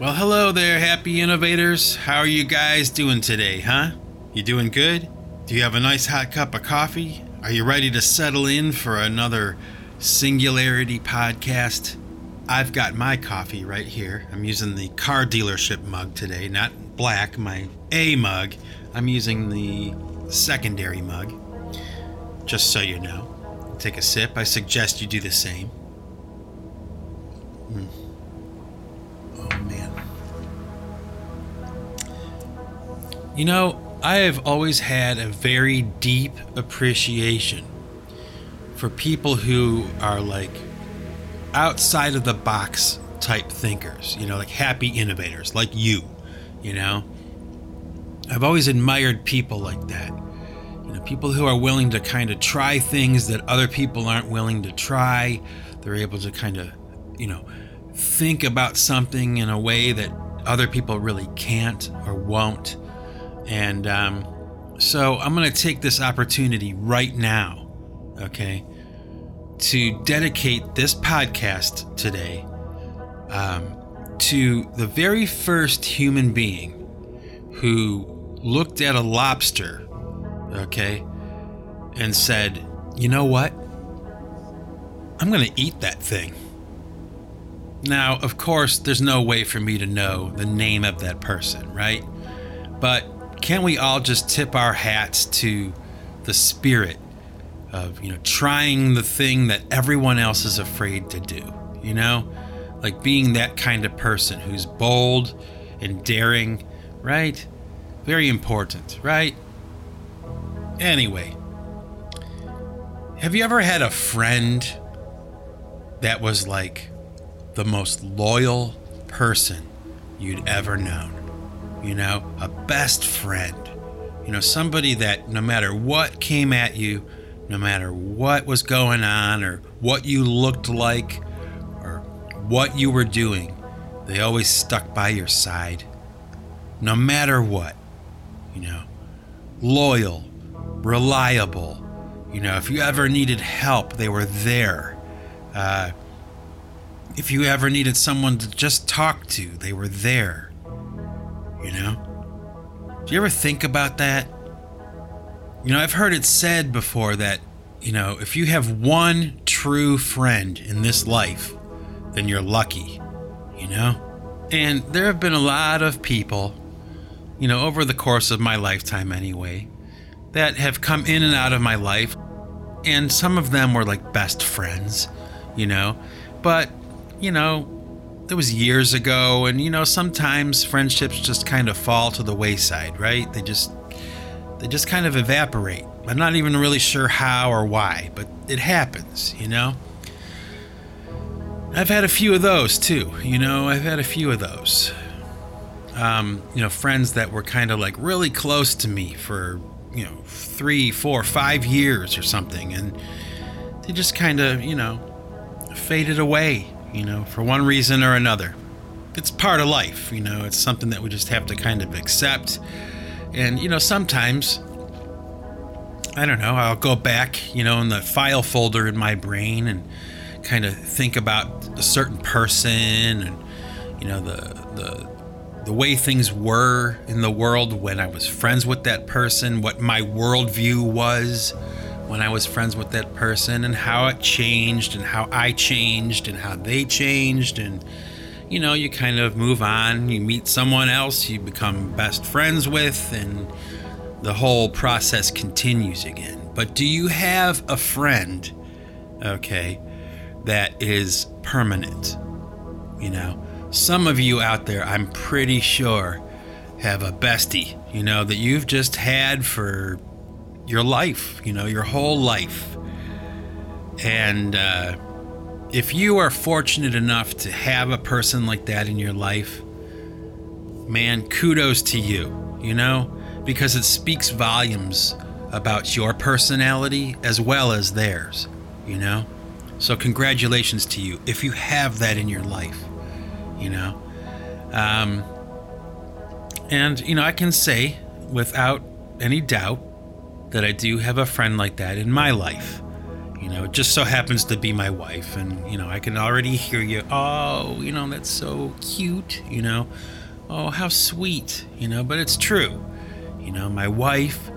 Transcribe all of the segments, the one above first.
Well, hello there, happy innovators. How are you guys doing today, huh? You doing good? Do you have a nice hot cup of coffee? Are you ready to settle in for another Singularity podcast? I've got my coffee right here. I'm using the car dealership mug today, not black, my A mug. I'm using the secondary mug. Just so you know. Take a sip. I suggest you do the same. Mm. You know, I have always had a very deep appreciation for people who are like outside of the box type thinkers, you know, like happy innovators like you, you know. I've always admired people like that. You know, people who are willing to kind of try things that other people aren't willing to try. They're able to kind of, you know, think about something in a way that other people really can't or won't. And um, so I'm going to take this opportunity right now, okay, to dedicate this podcast today um, to the very first human being who looked at a lobster okay, and said, you know what? I'm going to eat that thing. Now, of course, there's no way for me to know the name of that person, right? But can't we all just tip our hats to the spirit of, you know, trying the thing that everyone else is afraid to do, you know? Like being that kind of person who's bold and daring, right? Very important, right? Anyway, have you ever had a friend that was like the most loyal person you'd ever known? You know, a best friend. You know, somebody that no matter what came at you, no matter what was going on or what you looked like or what you were doing, they always stuck by your side. No matter what, you know, loyal, reliable. You know, if you ever needed help, they were there. Uh, if you ever needed someone to just talk to, they were there. You know? Do you ever think about that? You know, I've heard it said before that, you know, if you have one true friend in this life, then you're lucky, you know? And there have been a lot of people, you know, over the course of my lifetime anyway, that have come in and out of my life. And some of them were like best friends, you know. But, you know, it was years ago. And, you know, sometimes friendships just kind of fall to the wayside, right? They just. They just kind of evaporate. I'm not even really sure how or why, but it happens, you know? I've had a few of those too, you know, I've had a few of those. Um, you know, friends that were kind of like really close to me for you know three four five years or something and they just kind of you know faded away you know for one reason or another. It's part of life you know it's something that we just have to kind of accept. And you know sometimes i don't know i'll go back you know in the file folder in my brain and kind of think about a certain person and you know the the the way things were in the world when I was friends with that person, what my worldview was when I was friends with that person, and how it changed, and how I changed, and how they changed. And, you know, you kind of move on, you meet someone else you become best friends with, and the whole process continues again. But do you have a friend, okay, that is permanent? You know? some of you out there, I'm pretty sure, have a bestie, you know, that you've just had for your life, you know, your whole life. And uh, if you are fortunate enough to have a person like that in your life, man, kudos to you, you know, because it speaks volumes about your personality as well as theirs, you know? So, congratulations to you if you have that in your life you know. Um, and, you know, I can say without any doubt that I do have a friend like that in my life, You know, it just so happens to be my wife, and you know, I can already hear you. Oh, you know, that's so cute. You know, oh, how sweet. You know, but it's true. You know, my wife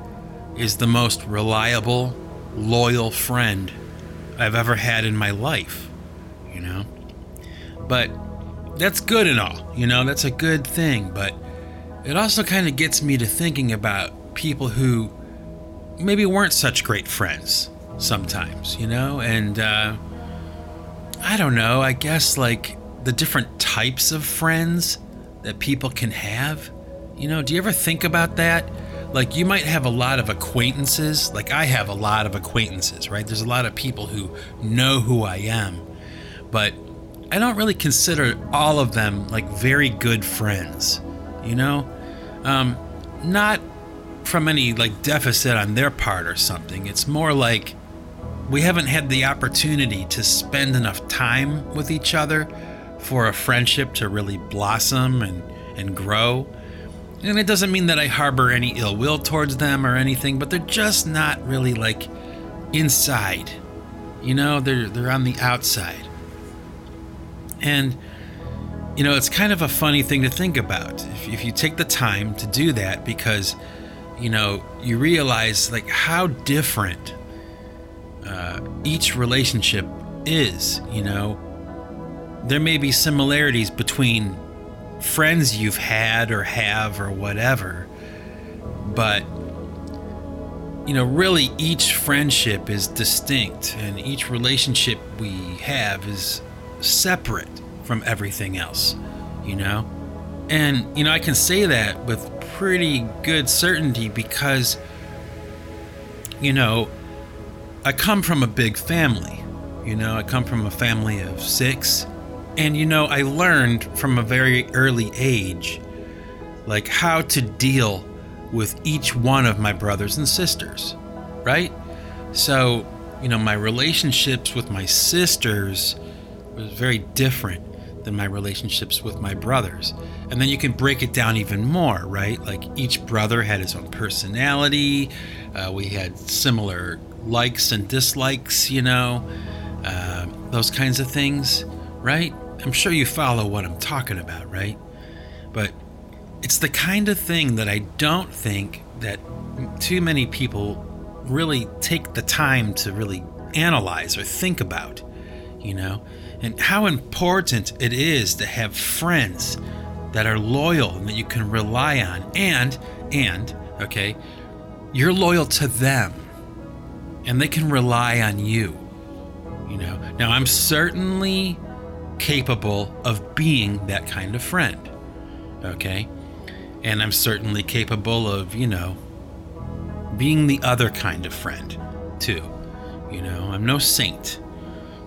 is the most reliable, loyal friend I've ever had in my life. You know, but that's good and all. You know, that's a good thing. But it also kind of gets me to thinking about people who maybe weren't such great friends sometimes, you know? And uh, I don't know, I guess like the different types of friends that people can have. You know, do you ever think about that? Like, you might have a lot of acquaintances. Like, I have a lot of acquaintances, right? There's a lot of people who know who I am. But I don't really consider all of them like very good friends, you know? Um, not from any like deficit on their part or something. It's more like we haven't had the opportunity to spend enough time with each other for a friendship to really blossom and, and grow. And it doesn't mean that I harbor any ill will towards them or anything, but they're just not really like inside. You know, they're they're on the outside. And you know, it's kind of a funny thing to think about if, if you take the time to do that because you know, you realize like how different uh, each relationship is, you know. There may be similarities between friends you've had or have or whatever, but you know, really each friendship is distinct and each relationship we have is separate from everything else, you know? And, you know, I can say that with pretty good certainty because, you know, I come from a big family. You know, I come from a family of six. And, you know, I learned from a very early age, like, how to deal with each one of my brothers and sisters, right? So, you know, my relationships with my sisters was very different than my relationships with my brothers. And then you can break it down even more, right? Like each brother had his own personality. Uh, we had similar likes and dislikes, you know, uh, those kinds of things, right? I'm sure you follow what I'm talking about, right? But it's the kind of thing that I don't think that too many people really take the time to really analyze or think about, you know, and how important it is to have friends that are loyal and that you can rely on and and okay you're loyal to them and they can rely on you. You know, now I'm certainly capable of being that kind of friend. Okay? And I'm certainly capable of, you know, being the other kind of friend too. You know, I'm no saint.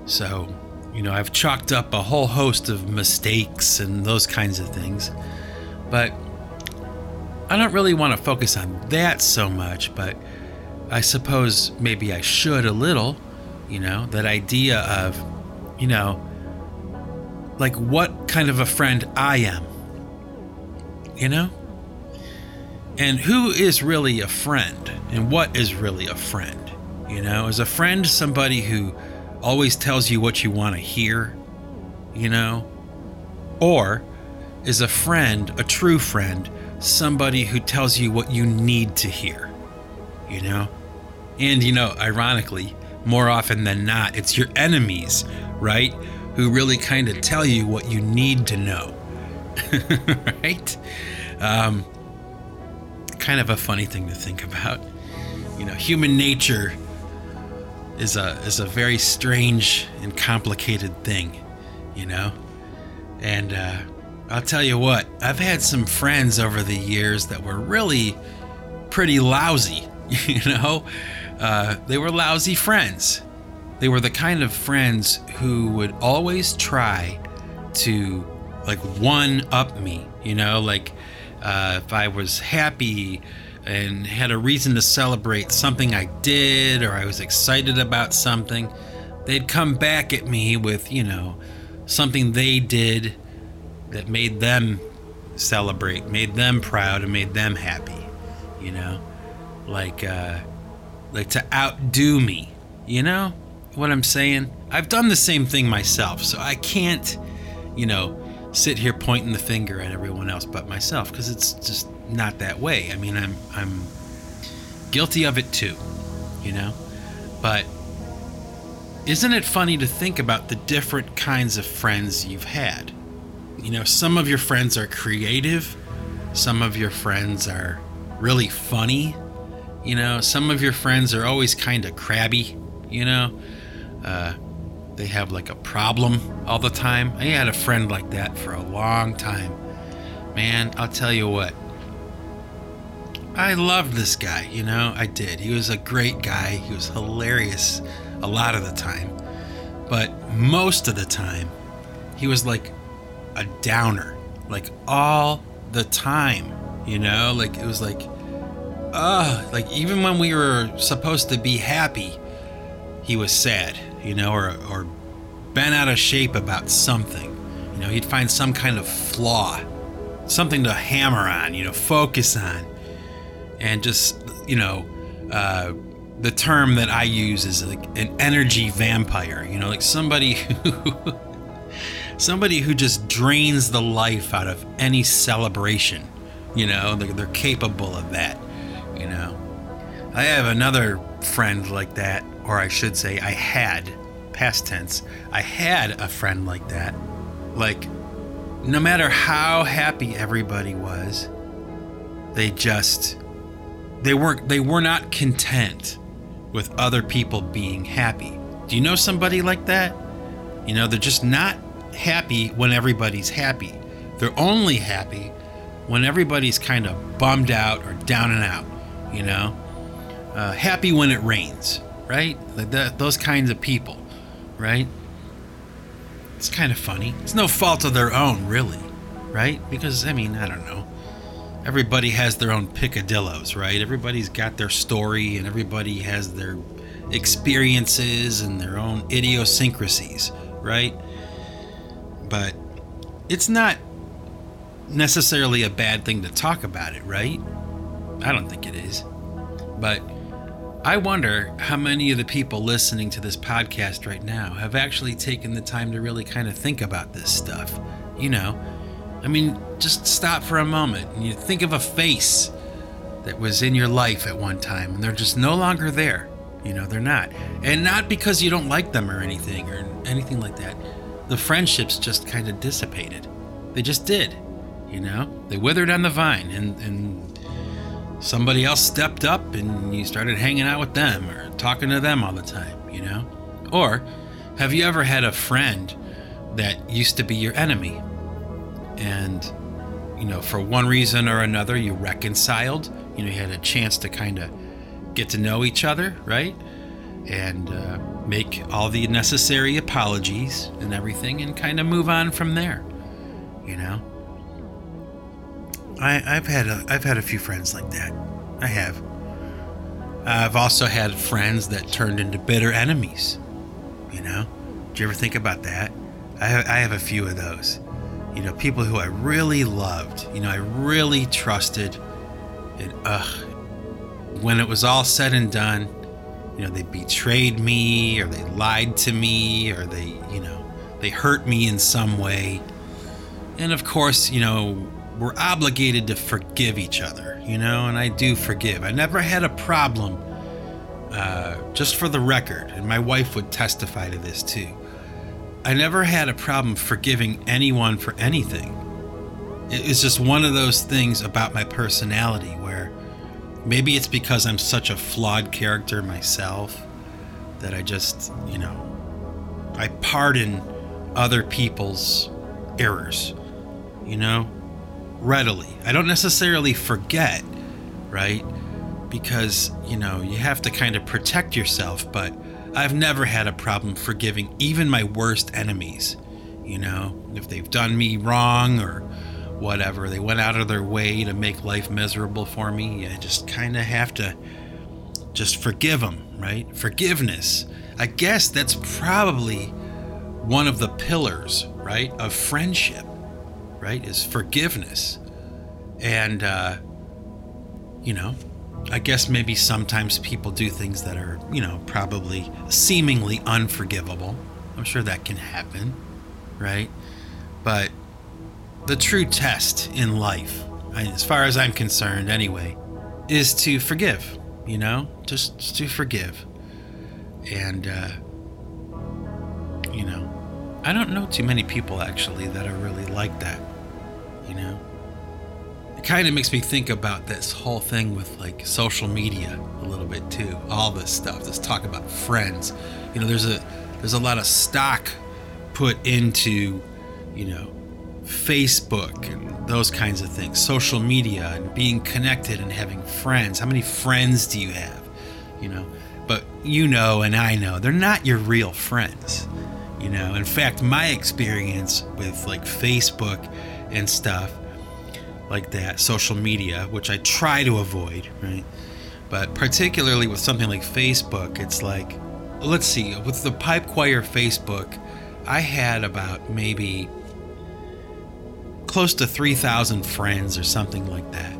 So, you know, I've chalked up a whole host of mistakes and those kinds of things. But I don't really want to focus on that so much, but I suppose maybe I should a little, you know, that idea of, you know, like what kind of a friend I am, you know? And who is really a friend and what is really a friend? You know, is a friend somebody who always tells you what you want to hear, you know? Or is a friend, a true friend, somebody who tells you what you need to hear, you know? And, you know, ironically, more often than not, it's your enemies, right? Who really kind of tell you what you need to know, right? Um, kind of a funny thing to think about. You know, human nature is a is a very strange and complicated thing, you know. And uh, I'll tell you what, I've had some friends over the years that were really pretty lousy, you know. Uh, they were lousy friends. They were the kind of friends who would always try to like one up me, you know, like uh, if I was happy and had a reason to celebrate something I did or I was excited about something, they'd come back at me with, you know, something they did that made them celebrate, made them proud, and made them happy, you know? Like, uh, like to outdo me, you know? what I'm saying? I've done the same thing myself, so I can't, you know, sit here pointing the finger at everyone else but myself because it's just not that way. I mean, I'm I'm guilty of it too, you know. But isn't it funny to think about the different kinds of friends you've had? You know, some of your friends are creative, some of your friends are really funny, you know, some of your friends are always kind of crabby, you know. Uh, they have like a problem all the time. I had a friend like that for a long time. Man, I'll tell you what. I loved this guy, you know, I did. He was a great guy. He was hilarious a lot of the time. But most of the time, he was like a downer, like all the time, you know? Like it was like, uh, like even when we were supposed to be happy, he was sad, you know, or, or bent out of shape about something. You know, he'd find some kind of flaw, something to hammer on, you know, focus on and just you know uh, the term that I use is like an energy vampire. You know, like somebody who somebody who just drains the life out of any celebration. You know, they're, they're capable of that. You know, I have another friend like that, or I should say, I had past tense. I had a friend like that. Like, no matter how happy everybody was, they just they weren't they were not content with other people being happy. Do you know somebody like that? You know, they're just not happy when everybody's happy. They're only happy when everybody's kind of bummed out or down and out, you know? Uh, happy when it rains, right? Like that, those kinds of people, right? It's kind of funny. It's no fault of their own, really, right? Because, I mean, I don't know everybody has their own picadillos, right? Everybody's got their story and everybody has their experiences and their own idiosyncrasies, right? But it's not necessarily a bad thing to talk about it, right? I don't think it is. But I wonder how many of the people listening to this podcast right now have actually taken the time to really kind of think about this stuff. You know, I mean, just stop for a moment and you think of a face that was in your life at one time and they're just no longer there. You know, they're not. And not because you don't like them or anything or anything like that. The friendships just kind of dissipated. They just did. You know, they withered on the vine and, and somebody else stepped up and you started hanging out with them or talking to them all the time, you know? Or have you ever had a friend that used to be your enemy? And you know for one reason or another you reconciled. You know you had a chance to kind of get to know each other right? And uh, make all the necessary apologies and everything and kind of move on from there you know? I, I've had a, I've had a few friends like that. I have. I've also had friends that turned into bitter enemies you know? Do you ever think about that? I have, I have a few of those you know, people who I really loved, you know, I really trusted. And ugh, when it was all said and done, you know, they betrayed me or they lied to me or they, you know, they hurt me in some way. And of course, you know, we're obligated to forgive each other, you know, and I do forgive. I never had a problem, uh, just for the record, and my wife would testify to this too. I never had a problem forgiving anyone for anything. It's just one of those things about my personality where maybe it's because I'm such a flawed character myself that I just, you know, I pardon other people's errors, you know, readily. I don't necessarily forget, right? Because, you know, you have to kind of protect yourself, but I've never had a problem forgiving even my worst enemies. You know, if they've done me wrong or whatever, they went out of their way to make life miserable for me. I just kind of have to just forgive them, right? Forgiveness. I guess that's probably one of the pillars, right, of friendship, right, is forgiveness. And, uh, you know, I guess maybe sometimes people do things that are, you know, probably seemingly unforgivable. I'm sure that can happen, right? But the true test in life, as far as I'm concerned anyway, is to forgive, you know? Just, to forgive. And, uh, you know, I don't know too many people actually that are really like that, kind of makes me think about this whole thing with like social media a little bit too. All this stuff, this talk about friends. You know, there's a there's a lot of stock put into, you know, Facebook and those kinds of things, social media and being connected and having friends. How many friends do you have? You know, but you know and I know they're not your real friends. You know, in fact, my experience with like Facebook and stuff like that, social media, which I try to avoid, right? But particularly with something like Facebook, it's like, let's see, with the Pipe Choir Facebook, I had about maybe close to 3,000 friends or something like that,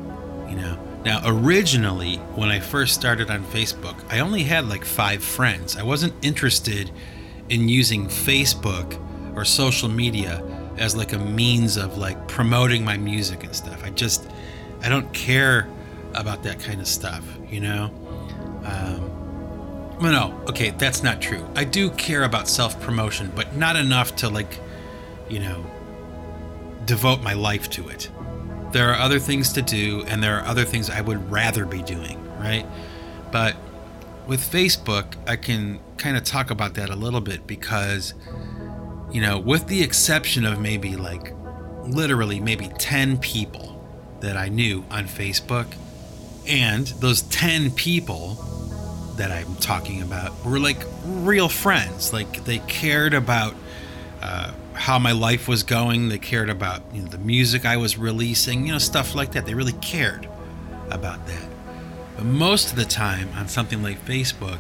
you know. Now, originally, when I first started on Facebook, I only had like five friends. I wasn't interested in using Facebook or social media as like a means of like promoting my music and stuff. I just, I don't care about that kind of stuff, you know? Um, well, no, okay, that's not true. I do care about self promotion, but not enough to like, you know, devote my life to it. There are other things to do, and there are other things I would rather be doing, right? But with Facebook, I can kind of talk about that a little bit because, you know, with the exception of maybe like literally maybe 10 people that I knew on Facebook, and those 10 people that I'm talking about were like real friends. Like they cared about uh, how my life was going. They cared about you know the music I was releasing, you know stuff like that. They really cared about that. But most of the time on something like Facebook,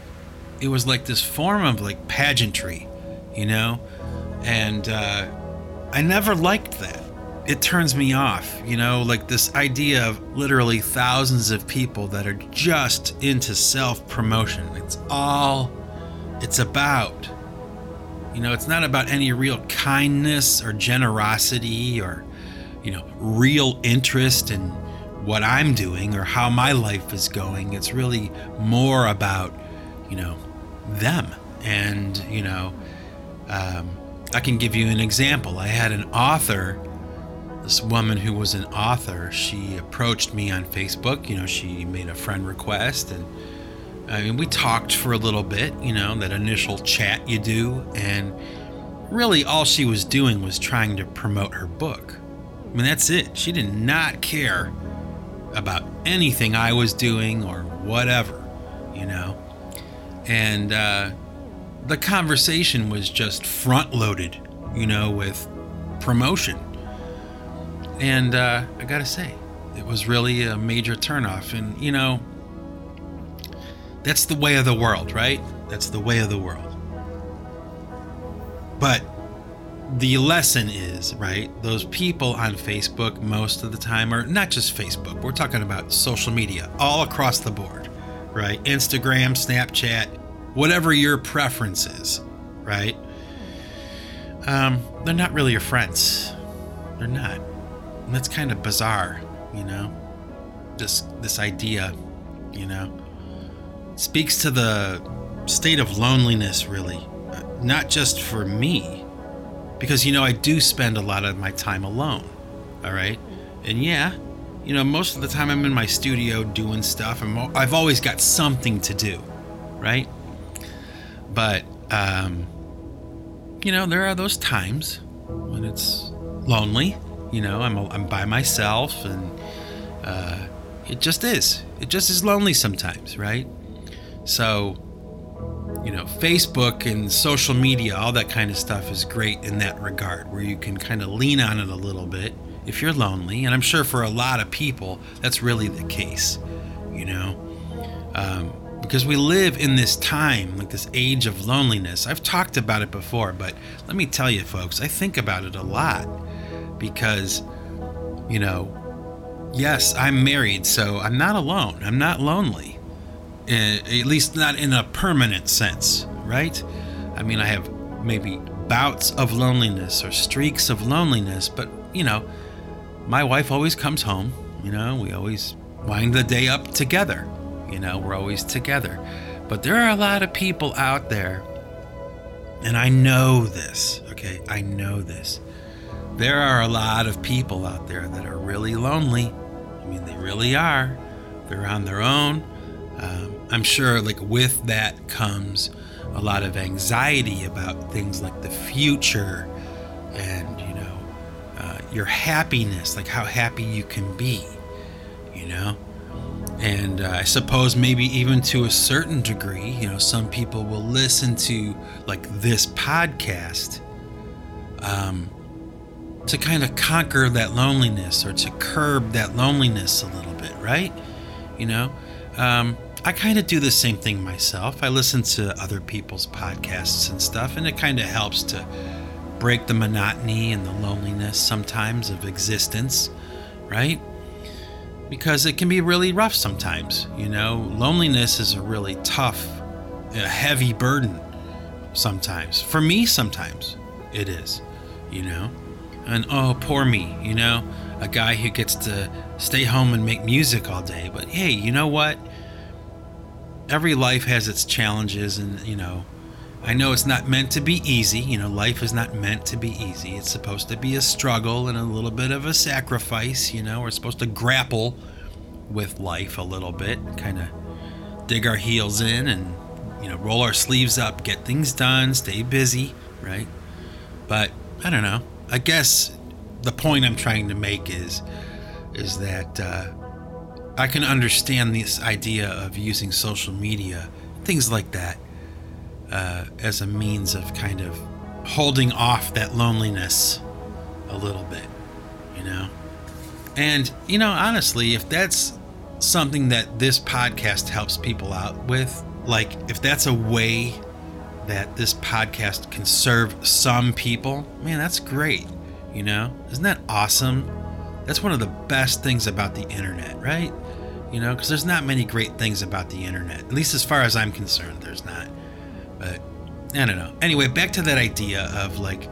it was like this form of like pageantry, you know, and uh, I never liked that. It turns me off, you know, like this idea of literally thousands of people that are just into self promotion. It's all it's about. You know, it's not about any real kindness or generosity or, you know, real interest in what I'm doing or how my life is going. It's really more about, you know, them. And, you know, um, I can give you an example. I had an author, this woman who was an author, she approached me on Facebook. You know, she made a friend request and I mean, we talked for a little bit, you know, that initial chat you do, and really all she was doing was trying to promote her book. I mean, that's it. She did not care about anything I was doing or whatever, you know. And uh, the conversation was just front loaded, you know, with promotion. And uh, I gotta say, it was really a major turnoff. And, you know, that's the way of the world, right? That's the way of the world. But the lesson is, right? Those people on Facebook most of the time are not just Facebook, we're talking about social media all across the board, right? Instagram, Snapchat, whatever your preference is, right? Um, they're not really your friends. They're not. And that's kind of bizarre, you know? This this idea, you know? speaks to the state of loneliness, really. Not just for me, because, you know, I do spend a lot of my time alone, all right? And yeah, you know, most of the time I'm in my studio doing stuff. I'm, I've always got something to do, right? But, um, you know, there are those times when it's lonely. You know, I'm, I'm by myself and uh, it just is. It just is lonely sometimes, right? So, you know, Facebook and social media, all that kind of stuff is great in that regard, where you can kind of lean on it a little bit if you're lonely. And I'm sure for a lot of people, that's really the case, you know, um, because we live in this time, like this age of loneliness. I've talked about it before, but let me tell you, folks, I think about it a lot because, you know, yes, I'm married, so I'm not alone. I'm not lonely. At least not in a permanent sense, right? I mean, I have maybe bouts of loneliness or streaks of loneliness, but you know, my wife always comes home. You know, we always wind the day up together. You know, we're always together. But there are a lot of people out there, and I know this, okay? I know this. There are a lot of people out there that are really lonely. I mean, they really are. They're on their own. Um, I'm sure, like, with that comes a lot of anxiety about things like the future and, you know, uh, your happiness, like how happy you can be, you know? And uh, I suppose maybe even to a certain degree, you know, some people will listen to like this podcast um, to kind of conquer that loneliness or to curb that loneliness a little bit, right? You know, um, I kind of do the same thing myself. I listen to other people's podcasts and stuff, and it kind of helps to break the monotony and the loneliness sometimes of existence, right? Because it can be really rough sometimes. You know, loneliness is a really tough, heavy burden sometimes. For me, sometimes it is, you know. And oh, poor me, you know, a guy who gets to stay home and make music all day. But hey, you know what? Every life has its challenges, and you know, I know it's not meant to be easy. You know, life is not meant to be easy. It's supposed to be a struggle and a little bit of a sacrifice. You know, we're supposed to grapple with life a little bit, kind of dig our heels in and, you know, roll our sleeves up, get things done, stay busy, right? But I don't know. I guess the point I'm trying to make is is that uh, I can understand this idea of using social media, things like that, uh, as a means of kind of holding off that loneliness a little bit, you know? And, you know, honestly, if that's something that this podcast helps people out with, like if that's a way that this podcast can serve some people, man, that's great. You know, isn't that awesome? That's one of the best things about the internet, right? You know, because there's not many great things about the internet, at least as far as I'm concerned, there's not. But I don't know. Anyway, back to that idea of like,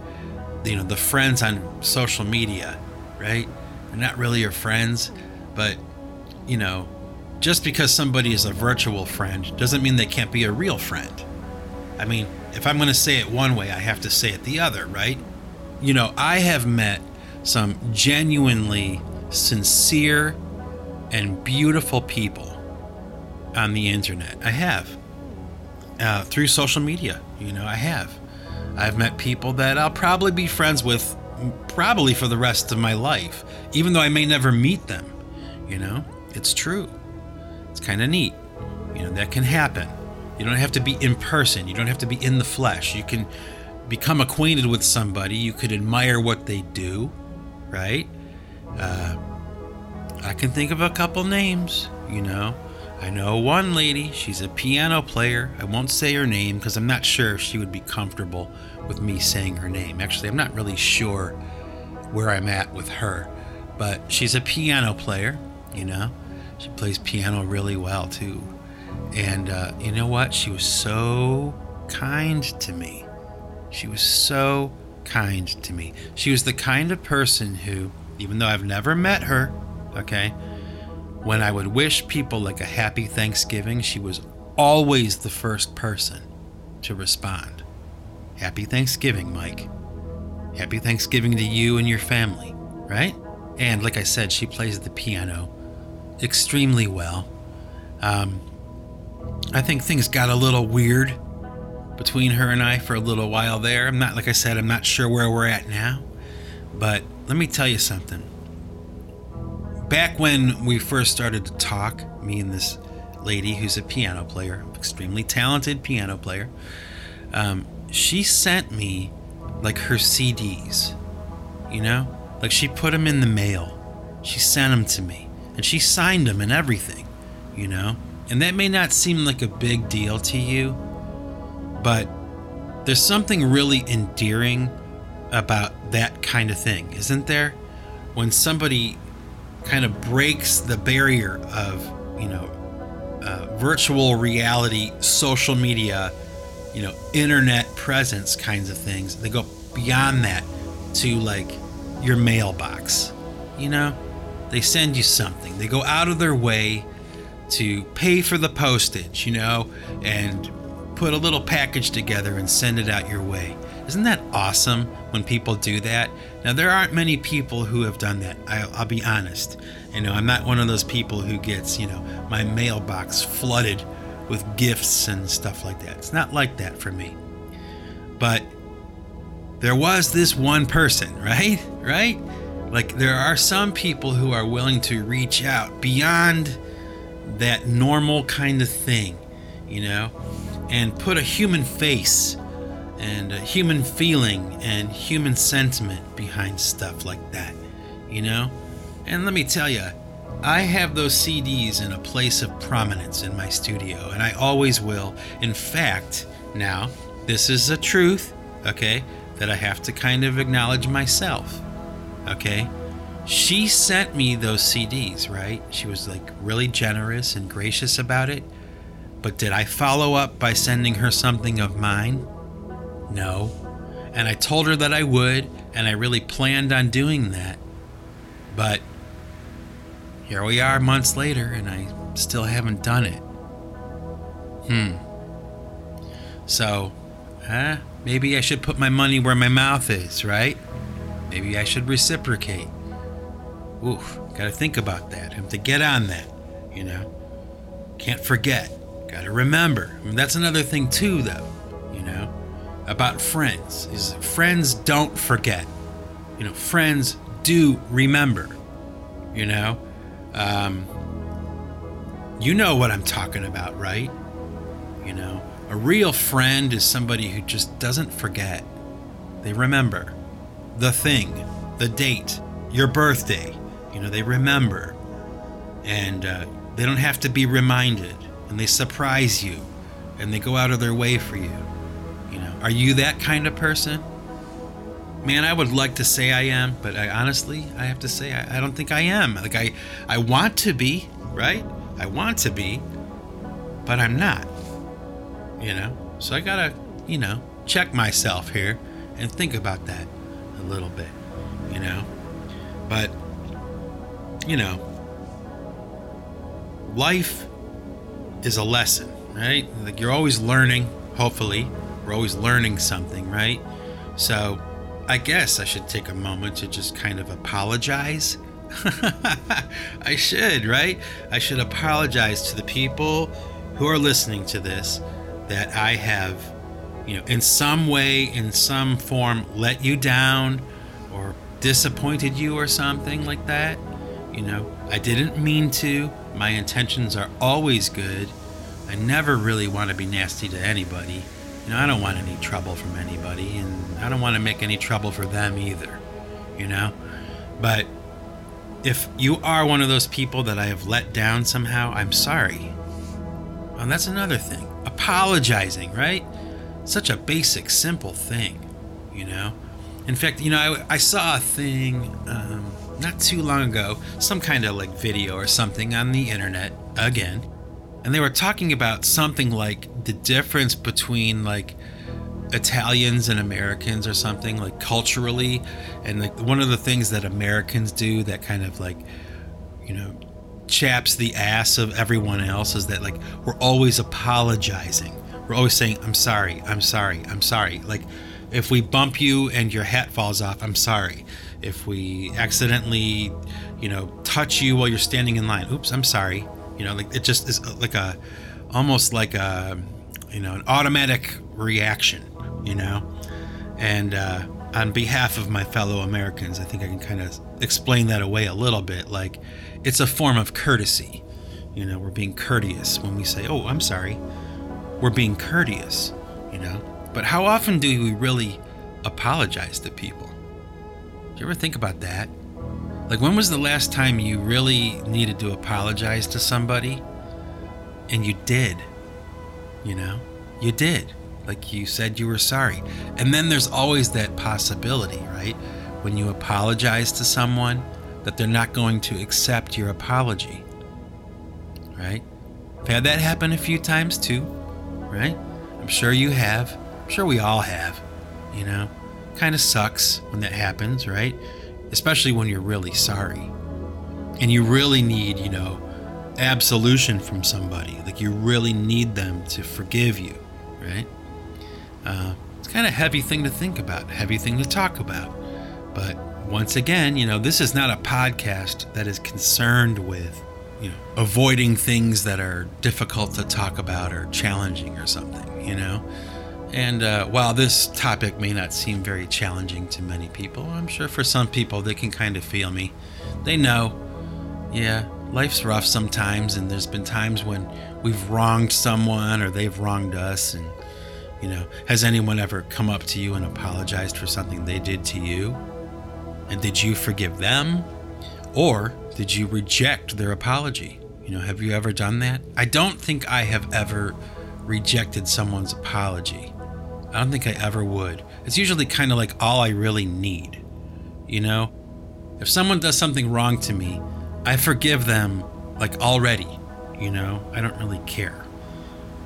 you know, the friends on social media, right? They're not really your friends, but, you know, just because somebody is a virtual friend doesn't mean they can't be a real friend. I mean, if I'm going to say it one way, I have to say it the other, right? You know, I have met some genuinely sincere and beautiful people on the internet. I have. Uh, through social media, you know, I have. I've met people that I'll probably be friends with probably for the rest of my life, even though I may never meet them. You know, it's true. It's kind of neat. You know, that can happen. You don't have to be in person, you don't have to be in the flesh. You can become acquainted with somebody, you could admire what they do, right? Uh, I can think of a couple names, you know. I know one lady, she's a piano player. I won't say her name because I'm not sure if she would be comfortable with me saying her name. Actually, I'm not really sure where I'm at with her, but she's a piano player, you know. She plays piano really well too. And uh, you know what? She was so kind to me. She was so kind to me. She was the kind of person who, even though I've never met her, okay, when I would wish people like a happy Thanksgiving, she was always the first person to respond. Happy Thanksgiving, Mike. Happy Thanksgiving to you and your family, right? And like I said, she plays the piano extremely well. Um, I think things got a little weird between her and I for a little while there. I'm not, like I said, I'm not sure where we're at now. But let me tell you something. Back when we first started to talk, me and this lady who's a piano player, extremely talented piano player, um, she sent me like her CDs, you know? Like she put them in the mail. She sent them to me and she signed them and everything, you know? And that may not seem like a big deal to you, but there's something really endearing about that kind of thing, isn't there? When somebody kind of breaks the barrier of, you know, uh, virtual reality, social media, you know, internet presence kinds of things. They go beyond that to like your mailbox. You know, they send you something. They go out of their way to pay for the postage, you know, and put a little package together and send it out your way. Isn't that awesome when people do that? Now, there aren't many people who have done that. I, will be honest. You know, I'm not one of those people who gets, you know, my mailbox flooded with gifts and stuff like that. It's not like that for me. But there was this one person, right? Right? Like, there are some people who are willing to reach out beyond that normal kind of thing, you know, and put a human face and a human feeling and human sentiment behind stuff like that, you know? And let me tell you, I have those CDs in a place of prominence in my studio, and I always will. In fact, now, this is a truth, okay, that I have to kind of acknowledge myself, okay? She sent me those CDs, right? She was like really generous and gracious about it. But did I follow up by sending her something of mine? No. And I told her that I would, and I really planned on doing that. But here we are months later, and I still haven't done it. Hmm. So, huh? Maybe I should put my money where my mouth is, right? Maybe I should reciprocate. Oof, gotta think about that. Have to get on that, you know? Can't forget. Gotta remember. I mean, that's another thing, too, though? About friends is friends don't forget. You know, friends do remember, you know? Um, you know what I'm talking about, right? You know, a real friend is somebody who just doesn't forget. They remember the thing, the date, your birthday. You know, they remember. And uh, they don't have to be reminded. And they surprise you. And they go out of their way for you. You know, are you that kind of person? Man, I would like to say I am, but I honestly, I have to say I, I don't think I am. Like I, I want to be, right? I want to be, but I'm not. You know, so I gotta, you know, check myself here and think about that a little bit. You know, but you know, life is a lesson, right? Like you're always learning. Hopefully, we're always learning something, right? So I guess I should take a moment to just kind of apologize. I should, right? I should apologize to the people who are listening to this that I have, you know, in some way, in some form, let you down or disappointed you or something like that. You know, I didn't mean to. My intentions are always good. I never really want to be nasty to anybody. You know, I don't want any trouble from anybody, and I don't want to make any trouble for them either, you know? But if you are one of those people that I have let down somehow, I'm sorry. And that's another thing. Apologizing, right? Such a basic, simple thing, you know? In fact, you know, I, I saw a thing um, not too long ago, some kind of like video or something on the internet, again, and they were talking about something like the difference between like Italians and Americans or something like culturally and like one of the things that Americans do that kind of like you know chaps the ass of everyone else is that like we're always apologizing. We're always saying I'm sorry, I'm sorry, I'm sorry. Like if we bump you and your hat falls off, I'm sorry. If we accidentally, you know, touch you while you're standing in line, oops, I'm sorry. You know, like it just is uh, like a almost like a you know an automatic reaction. You know, and uh, on behalf of my fellow Americans, I think I can kind of explain that away a little bit. Like it's a form of courtesy. You know, we're being courteous when we say, "Oh, I'm sorry." We're being courteous. You know, but how often do we really apologize to people? Do you ever think about that? Like, when was the last time you really needed to apologize to somebody? And you did. You know? You did. Like, you said you were sorry. And then there's always that possibility, right? When you apologize to someone, that they're not going to accept your apology. Right? I've had that happen a few times too, right? I'm sure you have. I'm sure we all have, you know? Kind of sucks when that happens, right? Especially when you're really sorry. And you really need, you know, absolution from somebody. Like you really need them to forgive you, right? Uh, it's kind of a heavy thing to think about, heavy thing to talk about. But once again, you know, this is not a podcast that is concerned with, you know, avoiding things that are difficult to talk about or challenging or something, you know? And uh, while this topic may not seem very challenging to many people, I'm sure for some people they can kind of feel me. They know, yeah, life's rough sometimes, and there's been times when we've wronged someone or they've wronged us. And, you know, has anyone ever come up to you and apologized for something they did to you? And did you forgive them? Or did you reject their apology? You know, have you ever done that? I don't think I have ever rejected someone's apology. I don't think I ever would. It's usually kind of like all I really need. You know? If someone does something wrong to me, I forgive them like already. You know? I don't really care.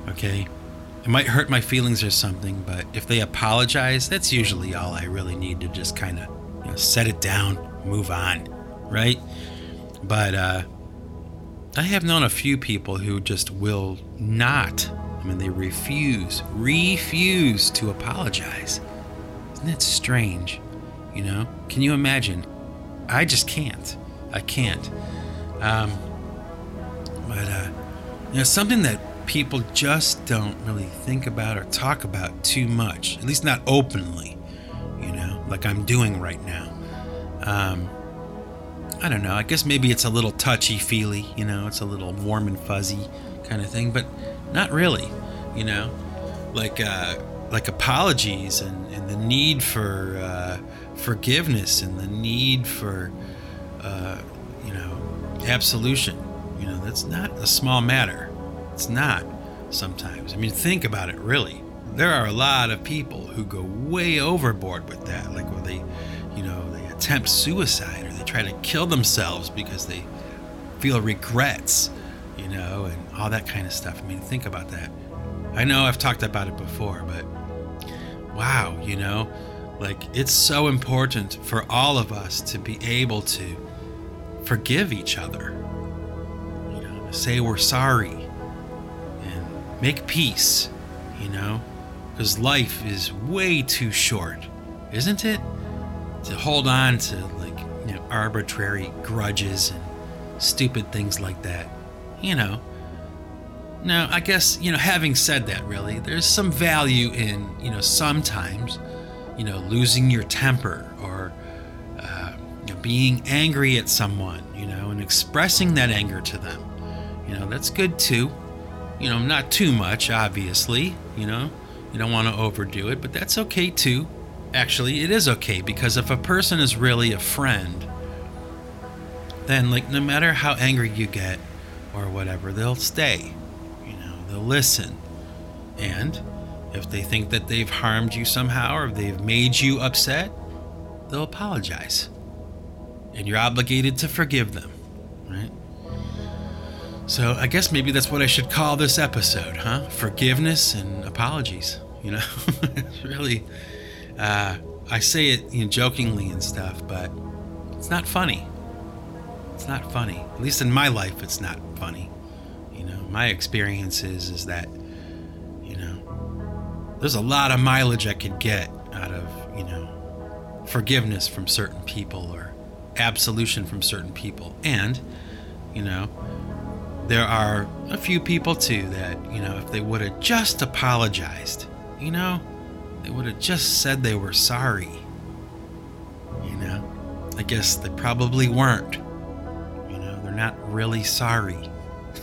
Okay? It might hurt my feelings or something, but if they apologize, that's usually all I really need to just kind of you know, set it down, move on, right? But uh, I have known a few people who just will not I mean, they refuse, refuse to apologize. Isn't that strange? You know? Can you imagine? I just can't. I can't. Um, but, uh, you know, something that people just don't really think about or talk about too much, at least not openly, you know, like I'm doing right now. Um, I don't know. I guess maybe it's a little touchy feely, you know, it's a little warm and fuzzy kind of thing, but not really, you know, like uh, like apologies and, and the need for uh, forgiveness and the need for uh, you know absolution. You know, that's not a small matter. It's not sometimes. I mean, think about it. Really, there are a lot of people who go way overboard with that, like when they, you know, they attempt suicide or they try to kill themselves because they feel regrets you know, and all that kind of stuff. I mean, think about that. I know I've talked about it before, but wow, you know, like it's so important for all of us to be able to forgive each other, you know, say we're sorry and make peace, you know, because life is way too short, isn't it? To hold on to like, you know, arbitrary grudges and stupid things like that you know. Now, I guess, you know, having said that, really, there's some value in, you know, sometimes, you know, losing your temper or uh, you know, being angry at someone, you know, and expressing that anger to them. You know, that's good too. You know, not too much, obviously, you know, you don't want to overdo it, but that's okay too. Actually, it is okay because if a person is really a friend, then, like, no matter how angry you get, or whatever, they'll stay. You know, they'll listen. And if they think that they've harmed you somehow or they've made you upset, they'll apologize. And you're obligated to forgive them, right? So I guess maybe that's what I should call this episode, huh? Forgiveness and apologies. You know, it's really, uh, I say it you know, jokingly and stuff, but it's not funny. It's not funny. At least in my life, it's not funny. You know, my experience is, is that, you know, there's a lot of mileage I could get out of, you know, forgiveness from certain people or absolution from certain people. And, you know, there are a few people too that, you know, if they would have just apologized, you know, they would have just said they were sorry. You know, I guess they probably weren't really sorry.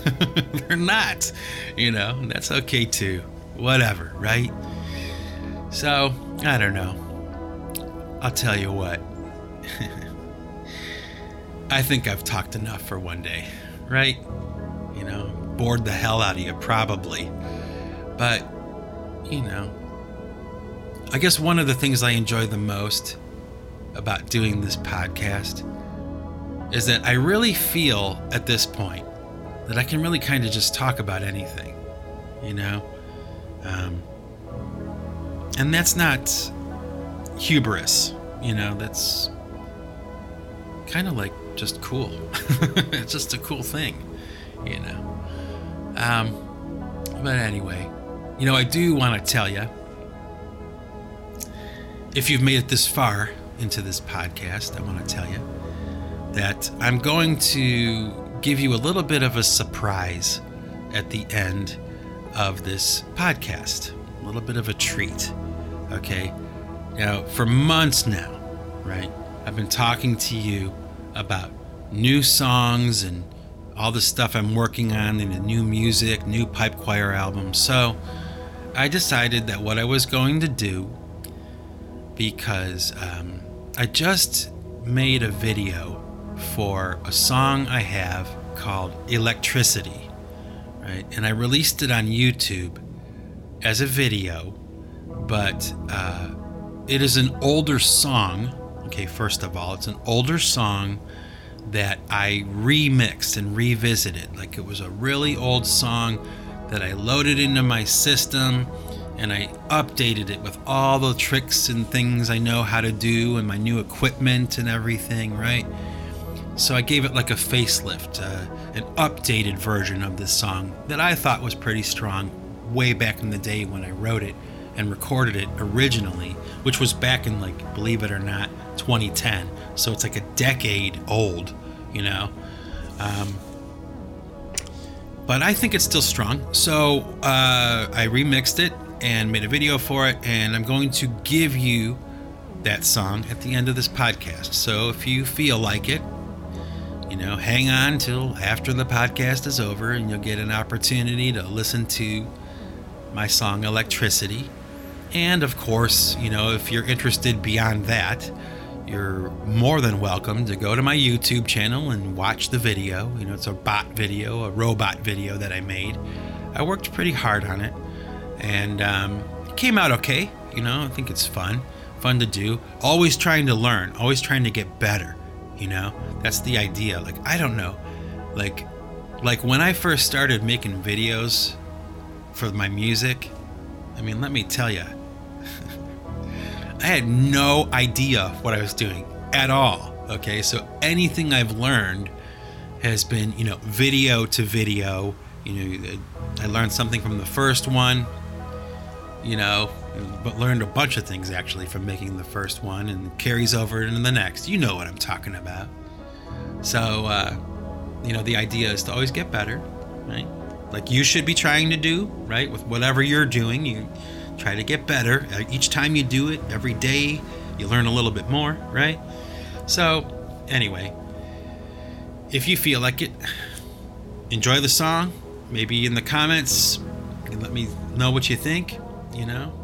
They're not, you know, that's okay too. Whatever, right? So, I don't know. I'll tell you what. I think I've talked enough for one day, right? You know, bored the hell out of you, probably. But, you know, I guess one of the things I enjoy the most about doing this podcast is that I really feel at this point that I can really kind of just talk about anything, you know? Um, and that's not hubris, you know, that's kind of like just cool. it's just a cool thing, you know? Um, but anyway, you know, I do want to tell you if you've made it this far into this podcast, I want to tell you that I'm going to give you a little bit of a surprise at the end of this podcast. A little bit of a treat. Okay. Now, for months now, right, I've been talking to you about new songs and all the stuff I'm working on and the new music, new pipe choir album. So I decided that what I was going to do, because um, I just made a video for a song I have called Electricity, right? And I released it on YouTube as a video, but uh, it is an older song. Okay, first of all, it's an older song that I remixed and revisited. Like it was a really old song that I loaded into my system and I updated it with all the tricks and things I know how to do and my new equipment and everything, right? So I gave it like a facelift, uh, an updated version of this song that I thought was pretty strong way back in the day when I wrote it and recorded it originally, which was back in like, believe it or not, 2010. So it's like a decade old, you know? Um, but I think it's still strong. So uh, I remixed it and made a video for it, and I'm going to give you that song at the end of this podcast. So if you feel like it, you know, hang on till after the podcast is over and you'll get an opportunity to listen to my song Electricity. And of course, you know, if you're interested beyond that, you're more than welcome to go to my YouTube channel and watch the video. You know, it's a bot video, a robot video that I made. I worked pretty hard on it and um, it came out okay. You know, I think it's fun, fun to do. Always trying to learn, always trying to get better. You know, that's the idea. Like, I don't know, like, like when I first started making videos for my music. I mean, let me tell you, I had no idea what I was doing at all. Okay, so anything I've learned has been, you know, video to video. You know, I learned something from the first one, you know, but learned a bunch of things actually from making the first one and carries over into the next. You know what I'm talking about. So, uh, you know, the idea is to always get better, right? Like you should be trying to do, right? With whatever you're doing, you try to get better. Uh, each time you do it, every day, you learn a little bit more, right? So, anyway, if you feel like it, enjoy the song. Maybe in the comments, let me know what you think you know?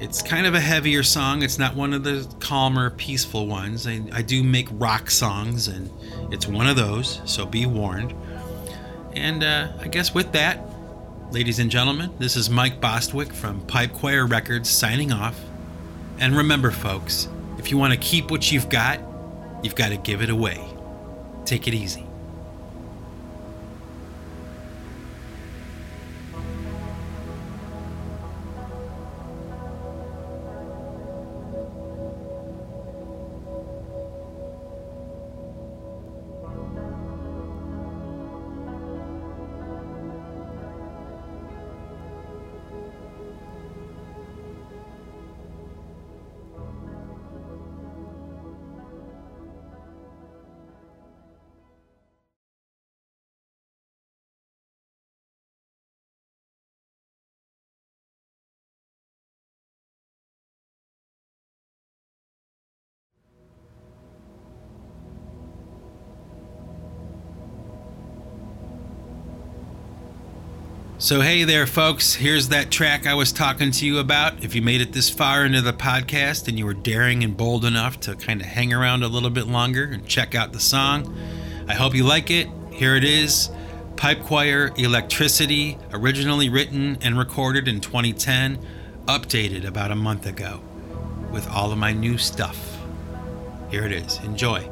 It's kind of a heavier song. It's not one of the calmer, peaceful ones. I, I do make rock songs, and it's one of those, so be warned. And uh, I guess with that, ladies and gentlemen, this is Mike Bostwick from Pipe Choir Records signing off. And remember, folks, if you want to keep what you've got, you've got to give it away. Take it easy. So, hey there, folks. Here's that track I was talking to you about. If you made it this far into the podcast and you were daring and bold enough to kind of hang around a little bit longer and check out the song, I hope you like it. Here it is Pipe Choir Electricity, originally written and recorded in 2010, updated about a month ago with all of my new stuff. Here it is. Enjoy.